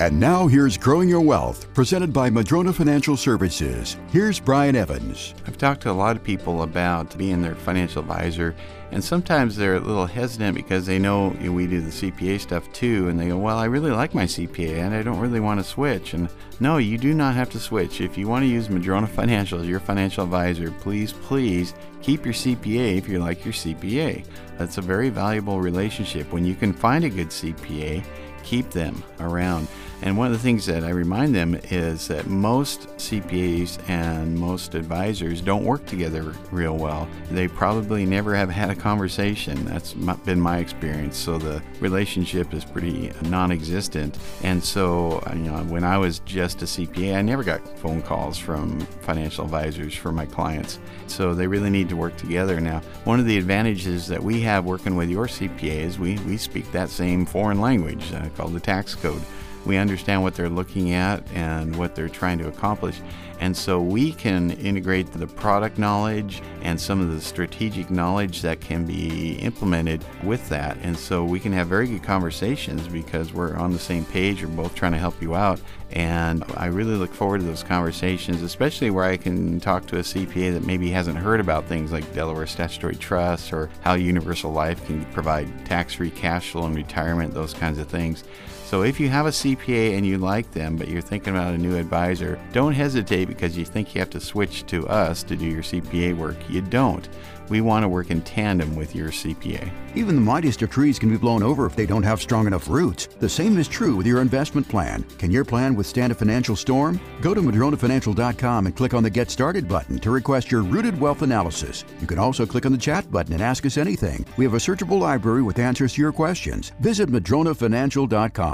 And now here's Growing Your Wealth, presented by Madrona Financial Services. Here's Brian Evans. I've talked to a lot of people about being their financial advisor, and sometimes they're a little hesitant because they know we do the CPA stuff too, and they go, Well, I really like my CPA and I don't really want to switch. And no, you do not have to switch. If you want to use Madrona Financial as your financial advisor, please, please keep your CPA if you like your CPA. That's a very valuable relationship. When you can find a good CPA, keep them around. And one of the things that I remind them is that most CPAs and most advisors don't work together real well. They probably never have had a conversation. That's been my experience. So the relationship is pretty non existent. And so, you know, when I was just a CPA, I never got phone calls from financial advisors for my clients. So they really need to work together. Now, one of the advantages that we have working with your CPA is we, we speak that same foreign language uh, called the tax code we understand what they're looking at and what they're trying to accomplish. And so we can integrate the product knowledge and some of the strategic knowledge that can be implemented with that. And so we can have very good conversations because we're on the same page. We're both trying to help you out. And I really look forward to those conversations, especially where I can talk to a CPA that maybe hasn't heard about things like Delaware Statutory Trust or how Universal Life can provide tax free cash flow and retirement, those kinds of things. So if you have a CPA and you like them, but you're thinking about a new advisor, don't hesitate because you think you have to switch to us to do your CPA work. You don't. We want to work in tandem with your CPA. Even the mightiest of trees can be blown over if they don't have strong enough roots. The same is true with your investment plan. Can your plan withstand a financial storm? Go to MadronaFinancial.com and click on the Get Started button to request your rooted wealth analysis. You can also click on the chat button and ask us anything. We have a searchable library with answers to your questions. Visit MadronaFinancial.com